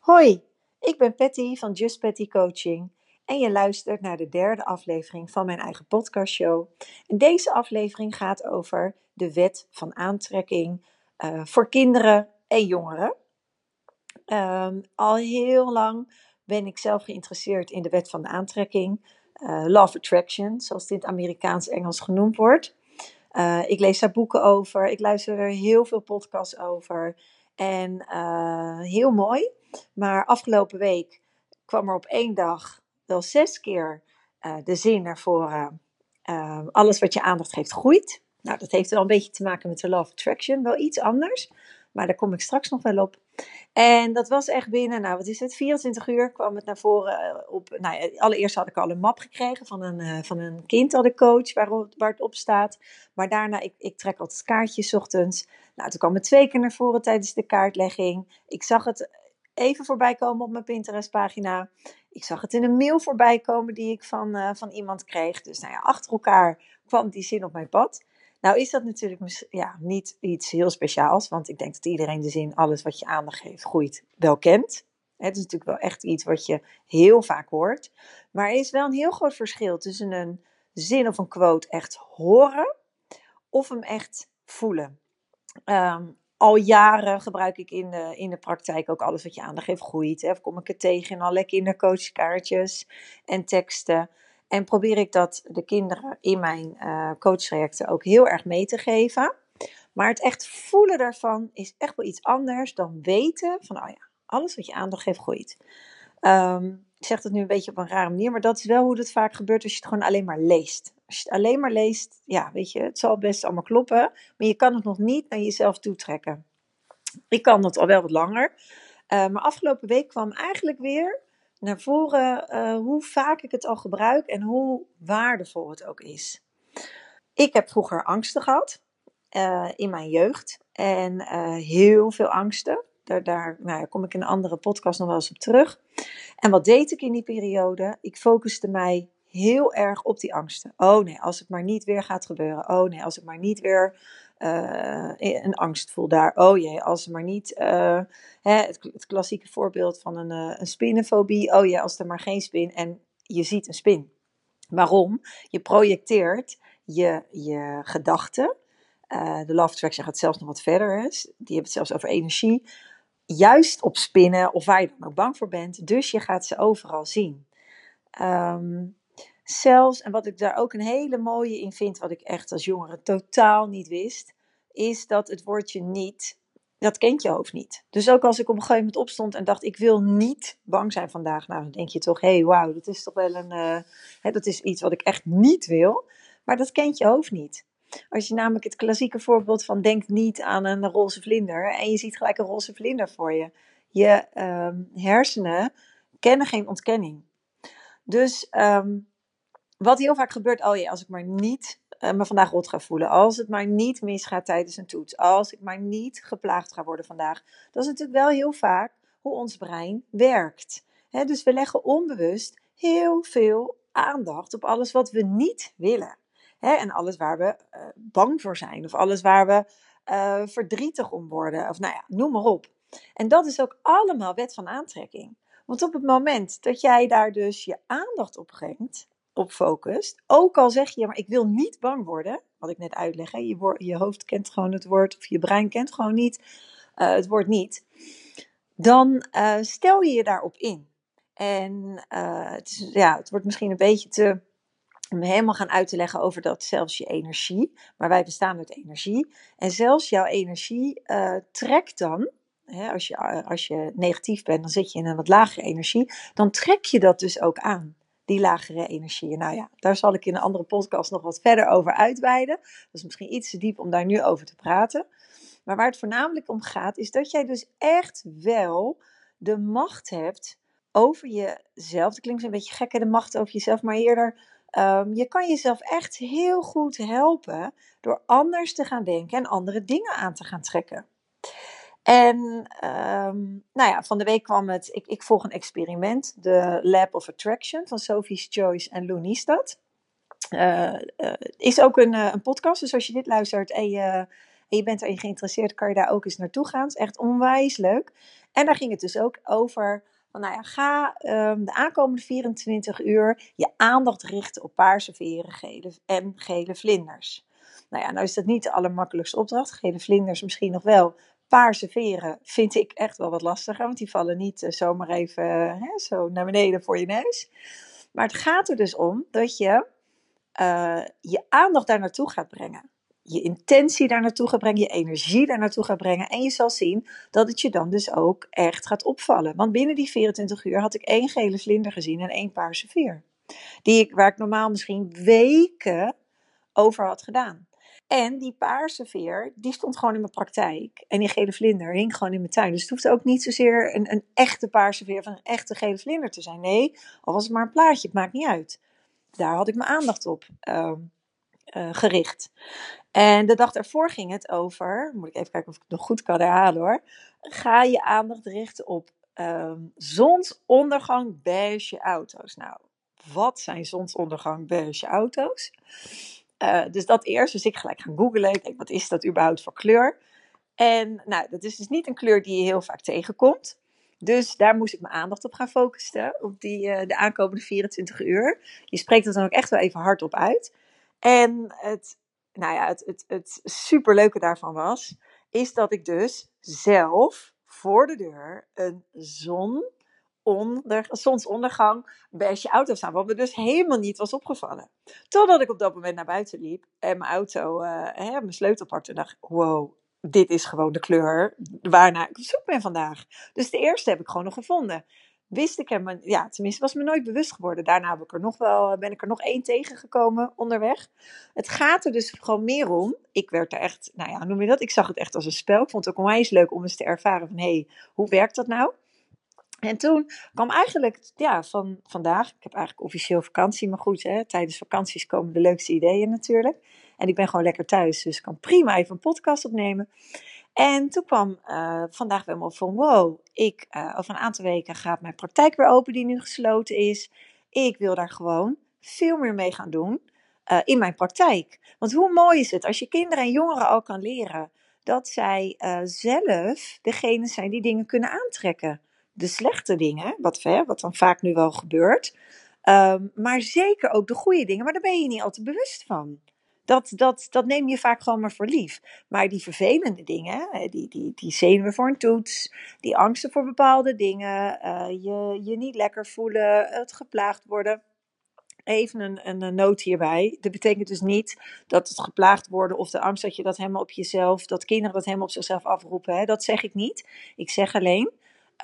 Hoi, ik ben Patty van Just Patty Coaching en je luistert naar de derde aflevering van mijn eigen podcastshow. En deze aflevering gaat over de wet van aantrekking uh, voor kinderen en jongeren. Um, al heel lang ben ik zelf geïnteresseerd in de wet van de aantrekking, uh, Law Attraction, zoals dit Amerikaans-Engels genoemd wordt. Uh, ik lees daar boeken over, ik luister er heel veel podcasts over. En heel mooi, maar afgelopen week kwam er op één dag wel zes keer uh, de zin naar voren. Uh, alles wat je aandacht geeft groeit. Nou, dat heeft wel een beetje te maken met de Love Attraction. Wel iets anders, maar daar kom ik straks nog wel op. En dat was echt binnen, nou wat is het, 24 uur kwam het naar voren. Eh, op, nou, allereerst had ik al een map gekregen van een, van een kind dat ik coach, waar, waar het op staat. Maar daarna, ik, ik trek altijd kaartjes ochtends. Nou, toen kwam het twee keer naar voren tijdens de kaartlegging. Ik zag het even voorbij komen op mijn Pinterest-pagina. Ik zag het in een mail voorbij komen die ik van, uh, van iemand kreeg. Dus nou ja, achter elkaar kwam die zin op mijn pad. Nou is dat natuurlijk ja, niet iets heel speciaals, want ik denk dat iedereen de zin alles wat je aandacht geeft groeit wel kent. Het is natuurlijk wel echt iets wat je heel vaak hoort. Maar er is wel een heel groot verschil tussen een zin of een quote echt horen of hem echt voelen. Um, al jaren gebruik ik in de, in de praktijk ook alles wat je aandacht geeft groeit. Of kom ik het tegen in alle kindercoachkaartjes en teksten. En probeer ik dat de kinderen in mijn uh, ook heel erg mee te geven. Maar het echt voelen daarvan is echt wel iets anders dan weten van, oh ja, alles wat je aandacht geeft groeit. Um, ik zeg het nu een beetje op een rare manier, maar dat is wel hoe het vaak gebeurt als je het gewoon alleen maar leest. Als je het alleen maar leest, ja, weet je, het zal best allemaal kloppen, maar je kan het nog niet naar jezelf toetrekken. Ik kan dat al wel wat langer, uh, maar afgelopen week kwam eigenlijk weer naar voren uh, hoe vaak ik het al gebruik en hoe waardevol het ook is. Ik heb vroeger angsten gehad uh, in mijn jeugd en heel veel angsten. Daar, nou, kom ik in een andere podcast nog wel eens op terug. En wat deed ik in die periode? Ik focuste mij heel erg op die angsten. Oh nee, als het maar niet weer gaat gebeuren. Oh nee, als ik maar niet weer uh, een angst voel daar. Oh jee, als het maar niet. Uh, hè, het, het, klassieke voorbeeld van een, uh, een spinnenfobie. Oh ja, als er maar geen spin. En je ziet een spin. Waarom? Je projecteert je, je gedachten. de Love Attraction gaat zelfs nog wat verder. Die hebben het zelfs over energie juist op spinnen of waar je dan ook bang voor bent. Dus je gaat ze overal zien. Um, zelfs, en wat ik daar ook een hele mooie in vind, wat ik echt als jongere totaal niet wist, is dat het woordje niet, dat kent je hoofd niet. Dus ook als ik op een gegeven moment opstond en dacht, ik wil niet bang zijn vandaag, nou dan denk je toch, hé, hey, wauw, dat is toch wel een, uh, hè, dat is iets wat ik echt niet wil. Maar dat kent je hoofd niet. Als je namelijk het klassieke voorbeeld van denk niet aan een roze vlinder en je ziet gelijk een roze vlinder voor je. Je um, hersenen kennen geen ontkenning. Dus um, wat heel vaak gebeurt, oh ja, als ik maar niet uh, me vandaag rot ga voelen, als het maar niet misgaat tijdens een toets, als ik maar niet geplaagd ga worden vandaag. Dat is natuurlijk wel heel vaak hoe ons brein werkt. Dus we leggen onbewust heel veel aandacht op alles wat we niet willen. Hè, en alles waar we uh, bang voor zijn, of alles waar we uh, verdrietig om worden, of nou ja, noem maar op. En dat is ook allemaal wet van aantrekking. Want op het moment dat jij daar dus je aandacht op brengt, op focust, ook al zeg je, maar ik wil niet bang worden, wat ik net uitleg, hè, je, je hoofd kent gewoon het woord, of je brein kent gewoon niet uh, het woord niet, dan stel je je daarop in. En het, is, ja, het wordt misschien een beetje te om helemaal gaan uit te leggen over dat zelfs je energie, maar wij bestaan uit energie, en zelfs jouw energie uh, trekt dan, hè, als, je, als je negatief bent, dan zit je in een wat lagere energie, dan trek je dat dus ook aan, die lagere energie. Nou ja, daar zal ik in een andere podcast nog wat verder over uitweiden. Dat is misschien iets te diep om daar nu over te praten. Maar waar het voornamelijk om gaat, is dat jij dus echt wel de macht hebt over jezelf. Dat klinkt een beetje gek, hè, de macht over jezelf, maar eerder Um, je kan jezelf echt heel goed helpen door anders te gaan denken en andere dingen aan te gaan trekken. En um, nou ja, van de week kwam het, ik, ik volg een experiment, de Lab of Attraction van Sophie's Choice en Lou Niestad. Uh, uh, is ook een, uh, een podcast, dus als je dit luistert en je, en je bent erin geïnteresseerd, kan je daar ook eens naartoe gaan. Het is echt onwijs leuk. En daar ging het dus ook over. Van, nou ja, ga ehm, de aankomende 24 uur je aandacht richten op paarse veren gele, en gele vlinders. Nou ja, nou is dat niet de allermakkelijkste opdracht. Gele vlinders misschien nog wel. Paarse veren vind ik echt wel wat lastiger, want die vallen niet uh, zomaar even hè, zo naar beneden voor je neus. Maar het gaat er dus om dat je uh, je aandacht daar naartoe gaat brengen. Je intentie daar naartoe gaat brengen, je energie daar naartoe gaat brengen. En je zal zien dat het je dan dus ook echt gaat opvallen. Want binnen die 24 uur had ik één gele vlinder gezien en één paarse veer. Die ik, waar ik normaal misschien weken over had gedaan. En die paarse veer, die stond gewoon in mijn praktijk. En die gele vlinder hing gewoon in mijn tuin. Dus het hoefde ook niet zozeer een, een echte paarse veer van een echte gele vlinder te zijn. Nee, al was het maar een plaatje, het maakt niet uit. Daar had ik mijn aandacht op uh, uh, gericht. En de dag ervoor ging het over, moet ik even kijken of ik het nog goed kan herhalen hoor. Ga je aandacht richten op um, zonsondergang beige auto's. Nou, wat zijn zonsondergang beige auto's? Uh, dus dat eerst. Dus ik gelijk gaan googlen. Ik denk, wat is dat überhaupt voor kleur? En nou, dat is dus niet een kleur die je heel vaak tegenkomt. Dus daar moest ik mijn aandacht op gaan focussen. Op die, uh, de aankomende 24 uur. Je spreekt het dan ook echt wel even hardop uit. En het, nou ja, het, het, het superleuke daarvan was. Is dat ik dus zelf voor de deur een zon onder, zonsondergang beige auto staan. Wat me dus helemaal niet was opgevallen. Totdat ik op dat moment naar buiten liep en mijn auto, uh, hè, mijn sleutel pakte en dacht, wow, dit is gewoon de kleur waarnaar ik op zoek ben vandaag. Dus de eerste heb ik gewoon nog gevonden. Wist ik hem, ja, tenminste was me nooit bewust geworden. Daarna heb ik er nog wel, ben ik er nog één tegengekomen onderweg. Het gaat er dus gewoon meer om. Ik werd er echt, nou ja, noem je dat? Ik zag het echt als een spel. Ik vond het ook onwijs leuk om eens te ervaren van, hé, hey, hoe werkt dat nou? En toen kwam eigenlijk, ja, van vandaag, ik heb eigenlijk officieel vakantie, maar goed, hè, tijdens vakanties komen de leukste ideeën natuurlijk. En ik ben gewoon lekker thuis, dus ik kan prima even een podcast opnemen. En toen kwam uh, vandaag weer helemaal van, wow, ik, uh, over een aantal weken gaat mijn praktijk weer open die nu gesloten is. Ik wil daar gewoon veel meer mee gaan doen uh, in mijn praktijk. Want hoe mooi is het als je kinderen en jongeren al kan leren dat zij zelf degene zijn die dingen kunnen aantrekken de slechte dingen, wat, hè, wat dan vaak nu wel gebeurt. Um, maar zeker ook de goede dingen, maar daar ben je niet altijd bewust van. Dat, dat, dat neem je vaak gewoon maar voor lief. Maar die vervelende dingen, die, die, die zenuwen voor een toets, die angsten voor bepaalde dingen, uh, je, je niet lekker voelen, het geplaagd worden. Even een, een, noot hierbij. Dat betekent dus niet dat het geplaagd worden of de angst dat je dat helemaal op jezelf, dat kinderen dat helemaal op zichzelf afroepen. Hè? Dat zeg ik niet. Ik zeg alleen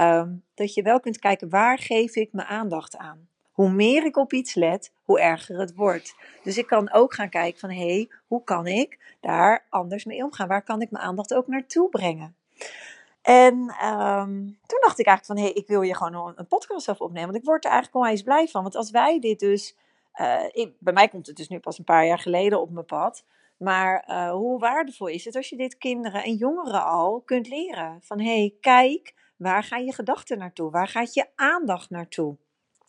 Um, dat je wel kunt kijken waar geef ik mijn aandacht aan. Hoe meer ik op iets let, hoe erger het wordt. Dus ik kan ook gaan kijken van hé, hey, hoe kan ik daar anders mee omgaan? Waar kan ik mijn aandacht ook naartoe brengen? En um, toen dacht ik eigenlijk van hé, hey, ik wil je gewoon een podcast over opnemen. Want ik word er eigenlijk onwijs blij van. Want als wij dit dus, ik, bij mij komt het dus nu pas een paar jaar geleden op mijn pad. Maar uh, hoe waardevol is het als je dit kinderen en jongeren al kunt leren? Van hé, hey, kijk, Waar gaan je gedachten naartoe? Waar gaat je aandacht naartoe?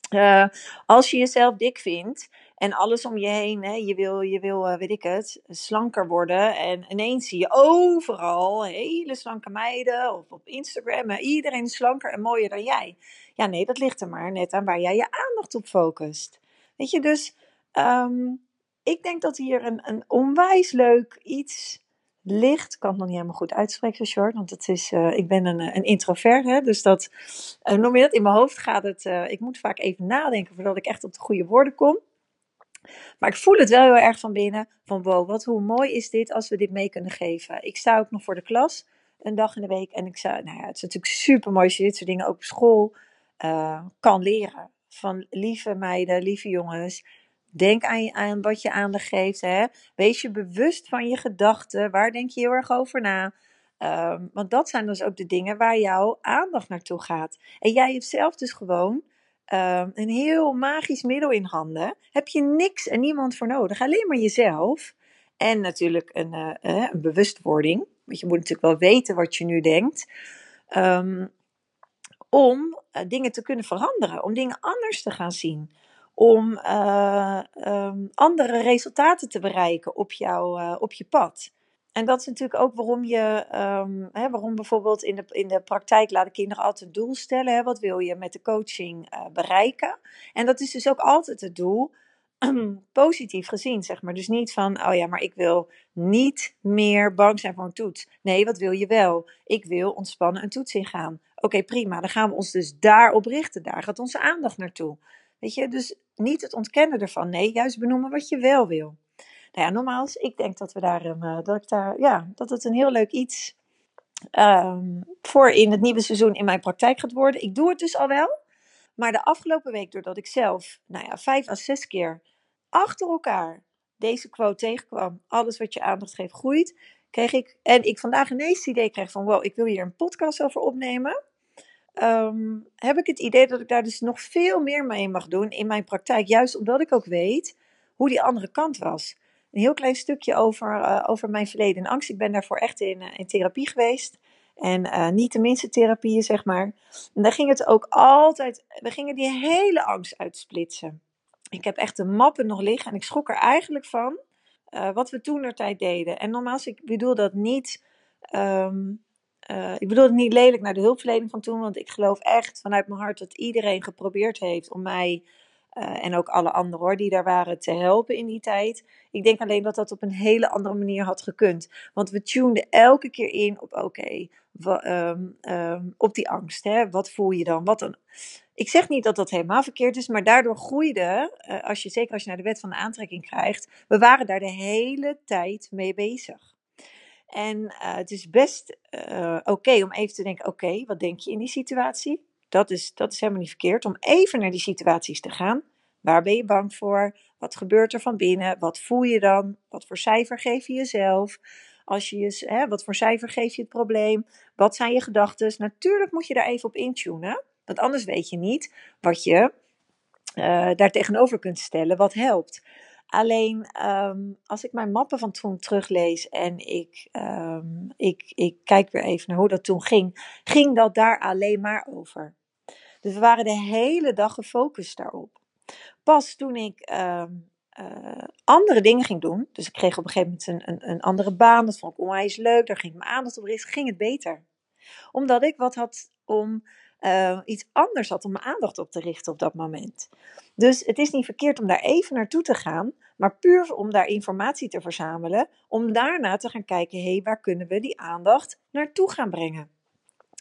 Uh, als je jezelf dik vindt en alles om je heen, hè, je wil, je wil uh, weet ik het, slanker worden. En ineens zie je overal hele slanke meiden of op Instagram, iedereen is slanker en mooier dan jij. Ja, nee, dat ligt er maar net aan waar jij je aandacht op focust. Weet je, dus um, ik denk dat hier een, een onwijs leuk iets licht. Kan het nog niet helemaal goed uitspreken, short, want het is, uh, ik ben een, een introvert, hè, dus dat, uh, noem je dat, in mijn hoofd gaat het, ik moet vaak even nadenken voordat ik echt op de goede woorden kom. Maar ik voel het wel heel erg van binnen, van wow, wat hoe mooi is dit als we dit mee kunnen geven. Ik sta ook nog voor de klas, een dag in de week, en ik zou, nou ja, het is natuurlijk super mooi als je dit soort dingen ook op school kan leren. Van lieve meiden, lieve jongens, Denk aan, aan wat je aandacht geeft. Hè? Wees je bewust van je gedachten. Waar denk je heel erg over na? Um, want dat zijn dus ook de dingen waar jouw aandacht naartoe gaat. En jij hebt zelf dus gewoon um, een heel magisch middel in handen. Heb je niks en niemand voor nodig. Alleen maar jezelf. En natuurlijk een, uh, een bewustwording. Want je moet natuurlijk wel weten wat je nu denkt. Um, om uh, dingen te kunnen veranderen. Om dingen anders te gaan zien om uh, um, andere resultaten te bereiken op, jou, uh, op je pad. en dat is natuurlijk ook waarom je, ehm, hè, waarom bijvoorbeeld in de, in de praktijk laten kinderen altijd een doel stellen. Hè? Wat wil je met de coaching eh, bereiken? En dat is dus ook altijd het doel, positief gezien, zeg maar. Dus niet van, oh ja, maar ik wil niet meer bang zijn voor een toets. Nee, wat wil je wel? Ik wil ontspannen een toets ingaan. Oké, prima. Dan gaan we ons dus daarop richten. Daar gaat onze aandacht naartoe. Weet je, dus niet het ontkennen ervan. Nee, juist benoemen wat je wel wil. Nou ja, nogmaals, ik denk dat we daar, eh, dat ik daar, ja, dat het een heel leuk iets um, voor in het nieuwe seizoen in mijn praktijk gaat worden. Ik doe het dus al wel. Maar de afgelopen week, doordat ik zelf, nou ja, vijf à zes keer achter elkaar deze quote tegenkwam, alles wat je aandacht geeft groeit, kreeg ik, en ik vandaag ineens het idee kreeg van, wow, ik wil hier een podcast over opnemen. Um, heb ik het idee dat ik daar dus nog veel meer mee mag doen in mijn praktijk. Juist omdat ik ook weet hoe die andere kant was een heel klein stukje over, uh, over mijn verleden en angst. Ik ben daarvoor echt in, uh, in therapie geweest. En uh, niet de minste therapieën, zeg maar. En daar ging het ook altijd. We gingen die hele angst uitsplitsen. Ik heb echt de mappen nog liggen en ik schrok er eigenlijk van. wat we toen er tijd deden. En nogmaals, ik bedoel dat niet. Um, ik bedoel het niet lelijk naar de hulpverlening van toen. Want ik geloof echt vanuit mijn hart dat iedereen geprobeerd heeft om mij uh, en ook alle anderen hoor, die daar waren te helpen in die tijd. Ik denk alleen dat dat op een hele andere manier had gekund. Want we tuneden elke keer in op, oké, um, um, op die angst. Hè? Wat voel je dan? Wat dan? Ik zeg niet dat dat helemaal verkeerd is, maar daardoor groeide, uh, als je, zeker als je naar de wet van de aantrekking krijgt, we waren daar de hele tijd mee bezig. En uh, het is best oké okay om even te denken, oké, wat denk je in die situatie? Dat is, dat is helemaal niet verkeerd. Om even naar die situaties te gaan. Waar ben je bang voor? Wat gebeurt er van binnen? Wat voel je dan? Wat voor cijfer geef je jezelf? Als je je, hè, wat voor cijfer geef je het probleem? Wat zijn je gedachten? Natuurlijk moet je daar even op intunen. Want anders weet je niet wat je uh, daar tegenover kunt stellen, wat helpt. Alleen um, als ik mijn mappen van toen teruglees en ik, um, ik, ik kijk weer even naar hoe dat toen ging, ging dat daar alleen maar over. Dus we waren de hele dag gefocust daarop. Pas toen ik um, uh, andere dingen ging doen, dus ik kreeg op een gegeven moment een, een, een andere baan, dat vond ik onwijs leuk, daar ging mijn aandacht op richten, ging het beter. Omdat ik wat had om uh, iets anders had om mijn aandacht op te richten op dat moment. Dus het is niet verkeerd om daar even naartoe te gaan, maar puur om daar informatie te verzamelen, om daarna te gaan kijken, hé, hey, waar kunnen we die aandacht naartoe gaan brengen?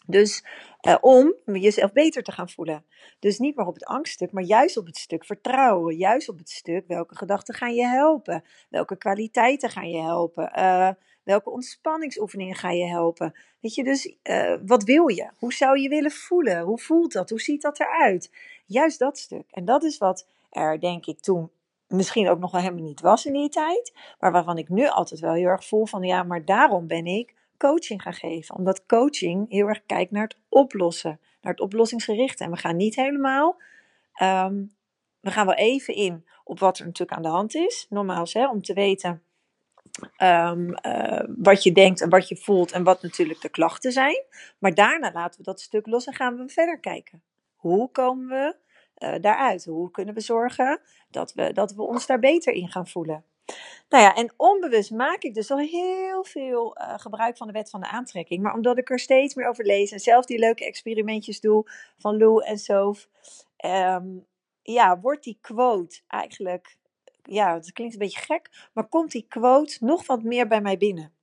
Dus uh, om jezelf beter te gaan voelen. Dus niet maar op het angststuk, maar juist op het stuk vertrouwen. Juist op het stuk welke gedachten gaan je helpen? Welke kwaliteiten gaan je helpen? Uh, welke ontspanningsoefeningen gaan je helpen? Weet je, dus uh, wat wil je? Hoe zou je willen voelen? Hoe voelt dat? Hoe ziet dat eruit? Juist dat stuk. En dat is wat er, denk ik, toen misschien ook nog wel helemaal niet was in die tijd. Maar waarvan ik nu altijd wel heel erg voel van ja, maar daarom ben ik coaching gaan geven. Omdat coaching heel erg kijkt naar het oplossen, naar het oplossingsgerichte. En we gaan niet helemaal, um, we gaan wel even in op wat er natuurlijk aan de hand is. Normaal hè, om te weten um, uh, wat je denkt en wat je voelt en wat natuurlijk de klachten zijn. Maar daarna laten we dat stuk los en gaan we verder kijken. Hoe komen we uh, daaruit? Hoe kunnen we zorgen dat we, dat we ons daar beter in gaan voelen? Nou ja, en onbewust maak ik dus al heel veel uh, gebruik van de wet van de aantrekking. Maar omdat ik er steeds meer over lees en zelf die leuke experimentjes doe van Lou en Soph, um, ja, wordt die quote eigenlijk, ja, het klinkt een beetje gek, maar komt die quote nog wat meer bij mij binnen.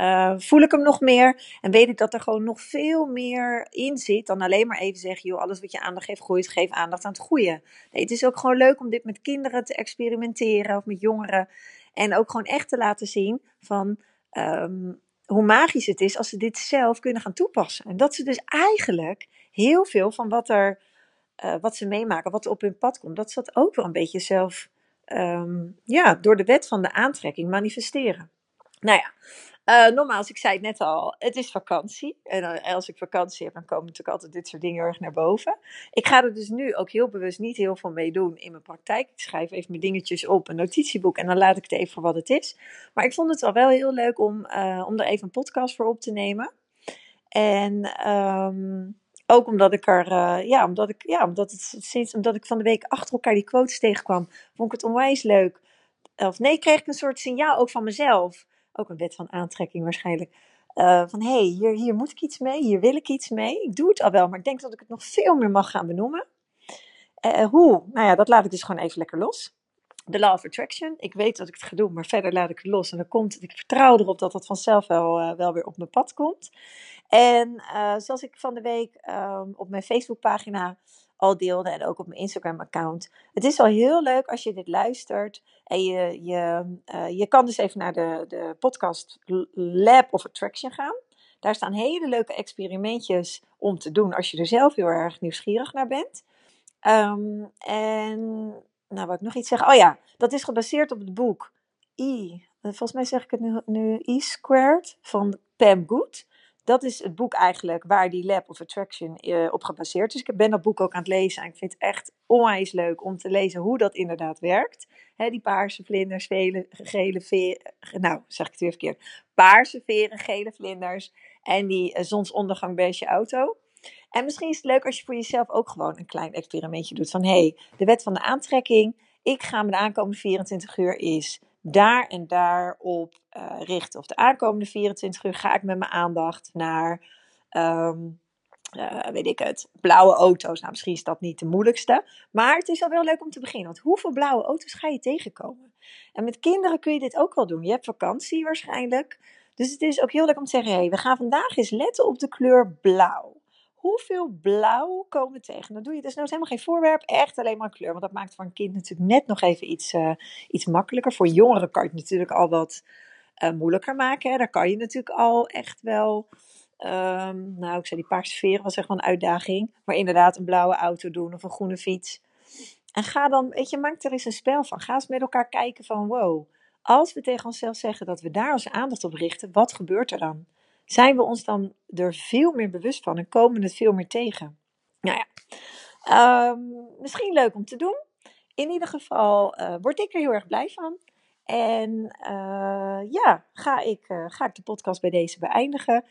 Uh, voel ik hem nog meer en weet ik dat er gewoon nog veel meer in zit dan alleen maar even zeggen, joh, alles wat je aandacht geeft groeit, geef aandacht aan het goede. Nee, het is ook gewoon leuk om dit met kinderen te experimenteren of met jongeren en ook gewoon echt te laten zien van um, hoe magisch het is als ze dit zelf kunnen gaan toepassen. En dat ze dus eigenlijk heel veel van wat er, uh, wat ze meemaken, wat er op hun pad komt, dat ze dat ook wel een beetje zelf, um, ja, door de wet van de aantrekking manifesteren. Nou ja, uh, nogmaals, ik zei het net al, het is vakantie. En als ik vakantie heb, dan komen natuurlijk altijd dit soort dingen erg naar boven. Ik ga er dus nu ook heel bewust niet heel veel mee doen in mijn praktijk. Ik schrijf even mijn dingetjes op, een notitieboek, en dan laat ik het even voor wat het is. Maar ik vond het al wel heel leuk om, uh, om er even een podcast voor op te nemen. En um, ook omdat ik er, uh, ja, omdat ik, ja, omdat het sinds, omdat ik van de week achter elkaar die quotes tegenkwam, vond ik het onwijs leuk. Of nee, kreeg ik een soort signaal ook van mezelf ook een wet van aantrekking waarschijnlijk. Uh, van hé, hey, hier, hier moet ik iets mee, hier wil ik iets mee. Ik doe het al wel, maar ik denk dat ik het nog veel meer mag gaan benoemen. Uh, hoe? Nou ja, dat laat ik dus gewoon even lekker los. De Law of Attraction. Ik weet dat ik het ga doen, maar verder laat ik het los. En dan komt. Ik vertrouw erop dat dat vanzelf wel, uh, wel weer op mijn pad komt. En zoals ik van de week um, op mijn Facebookpagina al deelde en ook op mijn Instagram-account. Het is al heel leuk als je dit luistert. En je, je, uh, je kan dus even naar de, de podcast Lab of Attraction gaan. Daar staan hele leuke experimentjes om te doen als je er zelf heel erg nieuwsgierig naar bent. Um, en nou, wat ik nog iets zeggen. Oh ja, dat is gebaseerd op het boek E. Volgens mij zeg ik het nu, nu E Squared van Pam Good dat is het boek eigenlijk waar die Lab of Attraction uh, op gebaseerd is. Ik ben dat boek ook aan het lezen en ik vind het echt onwijs leuk om te lezen hoe dat inderdaad werkt. Die paarse vlinders, vele, gele veren, nou zeg ik het weer verkeerd, paarse veren, gele vlinders en die uh, zonsondergang beige auto. En misschien is het leuk als je voor jezelf ook gewoon een klein experimentje doet van hé, hey, de wet van de aantrekking, ik ga me de aankomende 24 uur is daar en daar op uh, richten. Of de aankomende 24 uur ga ik met mijn aandacht naar, um, uh, weet ik het, blauwe auto's. Nou, misschien is dat niet de moeilijkste. Maar het is al wel leuk om te beginnen. Want hoeveel blauwe auto's ga je tegenkomen? En met kinderen kun je dit ook wel doen. Je hebt vakantie waarschijnlijk. Dus het is ook heel leuk om te zeggen: hey, we gaan vandaag eens letten op de kleur blauw hoeveel blauw komen tegen? Dan doe je dus nou helemaal geen voorwerp, echt alleen maar kleur. Want dat maakt voor een kind natuurlijk net nog even iets, uh, iets makkelijker. Voor jongeren kan je het natuurlijk al wat uh, moeilijker maken. Hè. Daar kan je natuurlijk al echt wel. Um, nou, ik zei die paarse sfeer was echt wel een uitdaging. Maar inderdaad, een blauwe auto doen of een groene fiets. En ga dan, weet je, maak er eens een spel van. Ga eens met elkaar kijken van wow. Als we tegen onszelf zeggen dat we daar onze aandacht op richten, wat gebeurt er dan? Zijn we ons dan er veel meer bewust van en komen het veel meer tegen. Nou ja, um, misschien leuk om te doen. In ieder geval uh, word ik er heel erg blij van. En uh, ja, ga ik, uh, ga ik de podcast bij deze beëindigen.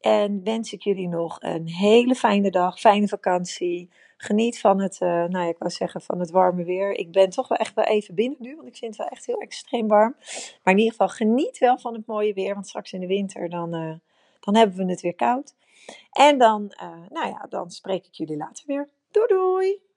En wens ik jullie nog een hele fijne dag, fijne vakantie. Geniet van het, nou ja, ik wou zeggen van het warme weer. Ik ben toch wel echt wel even binnen nu, want ik vind het wel echt heel extreem warm. Maar in ieder geval geniet wel van het mooie weer, want straks in de winter dan dan hebben we het weer koud. En dan, uh, nou ja, dan spreek ik jullie later weer. Doei doei!